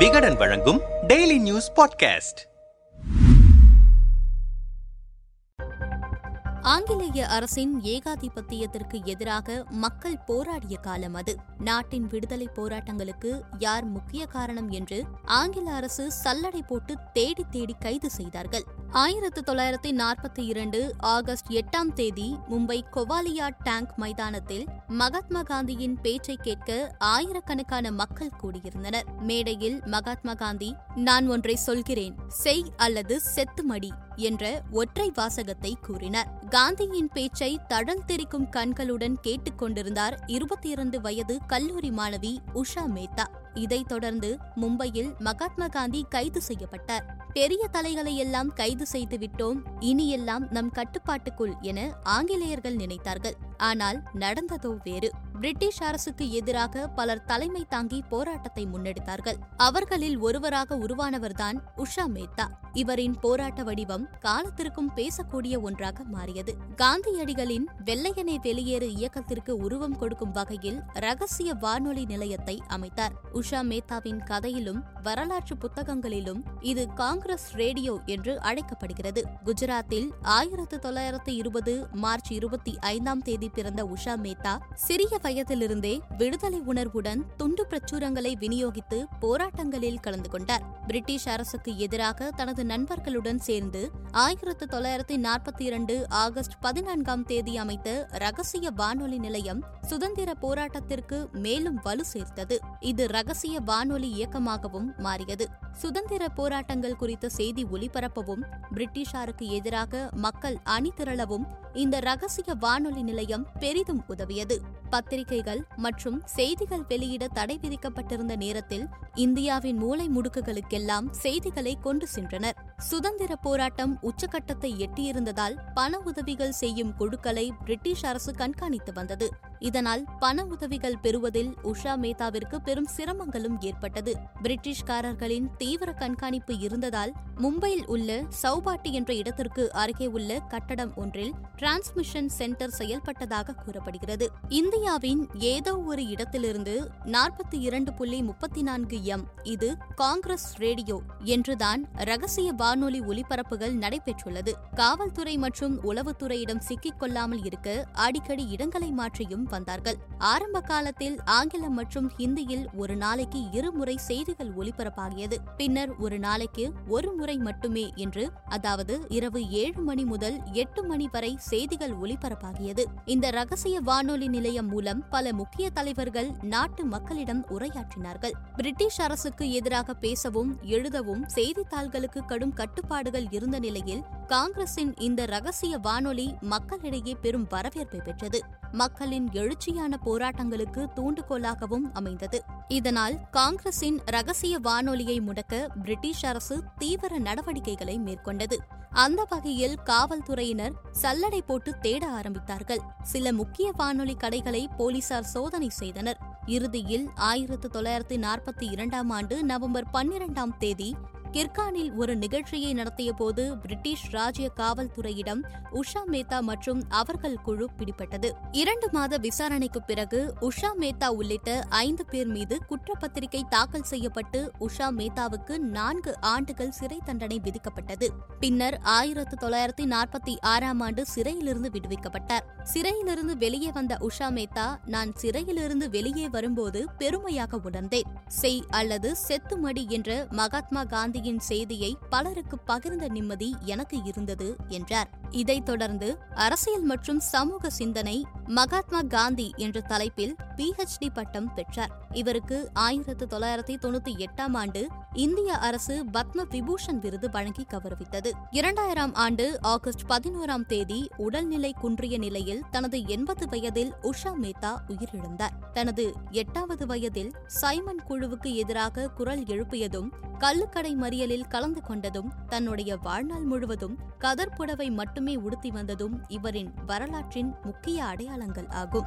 விகடன் வழங்கும் daily news podcast ஆங்கிலேய அரசின் ஏகாதிபத்தியத்திற்கு எதிராக மக்கள் போராடிய காலம் அது. நாட்டின் விடுதலை போராட்டங்களுக்கு யார் முக்கிய காரணம் என்று ஆங்கில அரசு சல்லடை போட்டு தேடி தேடி கைது செய்தார்கள். ஆயிரத்து தொள்ளாயிரத்தி நாற்பத்தி இரண்டு ஆகஸ்ட் எட்டாம் தேதி மும்பை கொவாலியா டேங்க் மைதானத்தில் மகாத்மா காந்தியின் பேச்சை கேட்க ஆயிரக்கணக்கான மக்கள் கூடியிருந்தனர். மேடையில் மகாத்மா காந்தி நான் ஒன்றை சொல்கிறேன் செய் அல்லது செத்து மடி என்ற ஒற்றை வாசகத்தை கூறினார். காந்தியின் பேச்சை தடல் தெரிக்கும் கண்களுடன் கேட்டுக்கொண்டிருந்தார் இருபத்தி இரண்டு வயது கல்லூரி மாணவி உஷா மேத்தா. இதைத் தொடர்ந்து மும்பையில் மகாத்மா காந்தி கைது செய்யப்பட்டார். பெரிய தலைகளை எல்லாம் கைது செய்து விட்டோம் இனியெல்லாம் நம் கட்டுப்பாட்டுக்குள் என ஆங்கிலேயர்கள் நினைத்தார்கள். ஆனால் நடந்ததோ வேறு. பிரிட்டிஷ் அரசுக்கு எதிராக பலர் தலைமை தாங்கி போராட்டத்தை முன்னெடுத்தார்கள். அவர்களில் ஒருவராக உருவானவர்தான் உஷா மேத்தா. இவரின் போராட்ட வடிவம் காலத்திற்கும் பேசக்கூடிய ஒன்றாக மாறியது. காந்தியடிகளின் வெள்ளையனை வெளியேறு இயக்கத்திற்கு உருவம் கொடுக்கும் வகையில் ரகசிய வானொலி நிலையத்தை அமைத்தார். உஷா மேத்தாவின் கதையிலும் வரலாற்று புத்தகங்களிலும் இது காங்கிரஸ் ரேடியோ என்று அழைக்கப்படுகிறது. குஜராத்தில் ஆயிரத்து தொள்ளாயிரத்து இருபது மார்ச் இருபத்தி ஐந்தாம் தேதி பிறந்த உஷா மேத்தா சிறிய வயதிலிருந்தே விடுதலை உணர்வுடன் துண்டு பிரச்சுரங்களை விநியோகித்து போராட்டங்களில் கலந்து கொண்டார். பிரிட்டிஷ் அரசுக்கு எதிராக தனது நண்பர்களுடன் சேர்ந்து ஆயிரத்து தொள்ளாயிரத்தி நாற்பத்தி இரண்டு ஆகஸ்ட் பதினான்காம் தேதி அமைத்த ரகசிய வானொலி நிலையம் சுதந்திர போராட்டத்திற்கு மேலும் வலு சேர்த்தது. இது ரகசிய வானொலி இயக்கமாகவும் மாறியது. சுதந்திர போராட்டங்கள் குறித்த செய்தி ஒலிபரப்பவும் பிரிட்டிஷாருக்கு எதிராக மக்கள் அணிதிரளவும் இந்த ரகசிய வானொலி நிலையம் பெரிதும் உதவியது. பத்திரிகைகள் மற்றும் செய்திகள் வெளியிட தடை விதிக்கப்பட்டிருந்த நேரத்தில் இந்தியாவின் மூளை முடுக்குகளுக்கெல்லாம் எல்லாம் செய்திகளை கொண்டு சென்றனர். சுதந்திர போராட்டம் உச்சகட்டத்தை எட்டியிருந்ததால் பண உதவிகள் செய்யும் குழுக்களை பிரிட்டிஷ் அரசு கண்காணித்து வந்தது. இதனால் பண உதவிகள் பெறுவதில் உஷா மேத்தாவிற்கு பெரும் சிரமங்களும் ஏற்பட்டது. பிரிட்டிஷ்காரர்களின் தீவிர கண்காணிப்பு இருந்ததால் மும்பையில் உள்ள சௌபாட்டி என்ற இடத்திற்கு அருகே உள்ள கட்டடம் ஒன்றில் டிரான்ஸ்மிஷன் சென்டர் செயல்பட்டதாக கூறப்படுகிறது. இந்தியாவின் ஏதோ ஒரு இடத்திலிருந்து நாற்பத்தி இரண்டு புள்ளி முப்பத்தி நான்கு எம் இது காங்கிரஸ் ரேடியோ என்றுதான் ரகசிய வானொலி ஒலிபரப்புகள் நடைபெற்றுள்ளது. காவல்துறை மற்றும் உளவுத்துறையிடம் சிக்கிக் கொள்ளாமல் இருக்க அடிக்கடி இடங்களை மாற்றியும் வந்தார்கள். ஆரம்ப காலத்தில் ஆங்கிலம் மற்றும் ஹிந்தியில் ஒரு நாளைக்கு இருமுறை செய்திகள் ஒலிபரப்பாகியது. பின்னர் ஒரு நாளைக்கு ஒரு முறை மட்டுமே என்று அதாவது இரவு ஏழு மணி முதல் எட்டு மணி வரை செய்திகள் ஒலிபரப்பாகியது. இந்த ரகசிய வானொலி நிலையம் மூலம் பல முக்கிய தலைவர்கள் நாட்டு மக்களிடம் உரையாற்றினார்கள். பிரிட்டிஷ் அரசுக்கு எதிராக பேசவும் எழுதவும் செய்தித்தாள்களுக்கு கடும் கட்டுப்பாடுகள் இருந்த நிலையில் காங்கிரசின் இந்த ரகசிய வானொலி மக்களிடையே பெரும் வரவேற்பை பெற்றது. மக்களின் எழுச்சியான போராட்டங்களுக்கு தூண்டுகோலாகவும் அமைந்தது. இதனால் காங்கிரசின் ரகசிய வானொலியை முடக்க பிரிட்டிஷ் அரசு தீவிர நடவடிக்கைகளை மேற்கொண்டது. அந்த வகையில் காவல்துறையினர் சல்லடை போட்டு தேட ஆரம்பித்தார்கள். சில முக்கிய வானொலி கடைகளை போலீசார் சோதனை செய்தனர். இறுதியில் ஆயிரத்து தொள்ளாயிரத்து நாற்பத்தி இரண்டாம் ஆண்டு நவம்பர் பன்னிரண்டாம் தேதி கிர்கானில் ஒரு நிகழ்ச்சியை நடத்தியபோது பிரிட்டிஷ் ராஜ்ய காவல்துறையிடம் உஷா மேத்தா மற்றும் அவர்கள் குழு பிடிபட்டது. இரண்டு மாத விசாரணைக்கு பிறகு உஷா மேத்தா உள்ளிட்ட ஐந்து பேர் மீது குற்றப்பத்திரிகை தாக்கல் செய்யப்பட்டு உஷா மேத்தாவுக்கு நான்கு ஆண்டுகள் சிறை தண்டனை விதிக்கப்பட்டது. பின்னர் ஆயிரத்து தொள்ளாயிரத்தி நாற்பத்தி ஆறாம் ஆண்டு சிறையிலிருந்து விடுவிக்கப்பட்டார். சிறையிலிருந்து வெளியே வந்த உஷா மேத்தா நான் சிறையிலிருந்து வெளியே வரும்போது பெருமையாக உணர்ந்தேன். செய் அல்லது செத்துமடி என்ற மகாத்மா காந்தியின் செய்தியை பலருக்கு பகிர்ந்த நிம்மதி எனக்கு இருந்தது என்றார். இதைத் தொடர்ந்து அரசியல் மற்றும் சமூக சிந்தனை மகாத்மா காந்தி என்ற தலைப்பில் பிஹெச்டி பட்டம் பெற்றார். இவருக்கு ஆயிரத்து தொள்ளாயிரத்தி தொண்ணூத்தி எட்டாம் ஆண்டு இந்திய அரசு பத்ம விபூஷன் விருது வழங்கி கௌரவித்தது. இரண்டாயிரம் ஆண்டு ஆகஸ்ட் பதினோராம் தேதி உடல்நிலை குன்றிய நிலையில் தனது எண்பது வயதில் உஷா மேத்தா உயிரிழந்தார். தனது எட்டாவது வயதில் சைமன் குழுவுக்கு எதிராக குரல் எழுப்பியதும் கள்ளுக்கடை மறியலில் கலந்து கொண்டதும் தன்னுடைய வாழ்நாள் முழுவதும் கதர் புடவை மட்டுமே உடுத்தி வந்ததும் இவரின் வரலாற்றின் முக்கிய அடையாளங்கள் ஆகும்.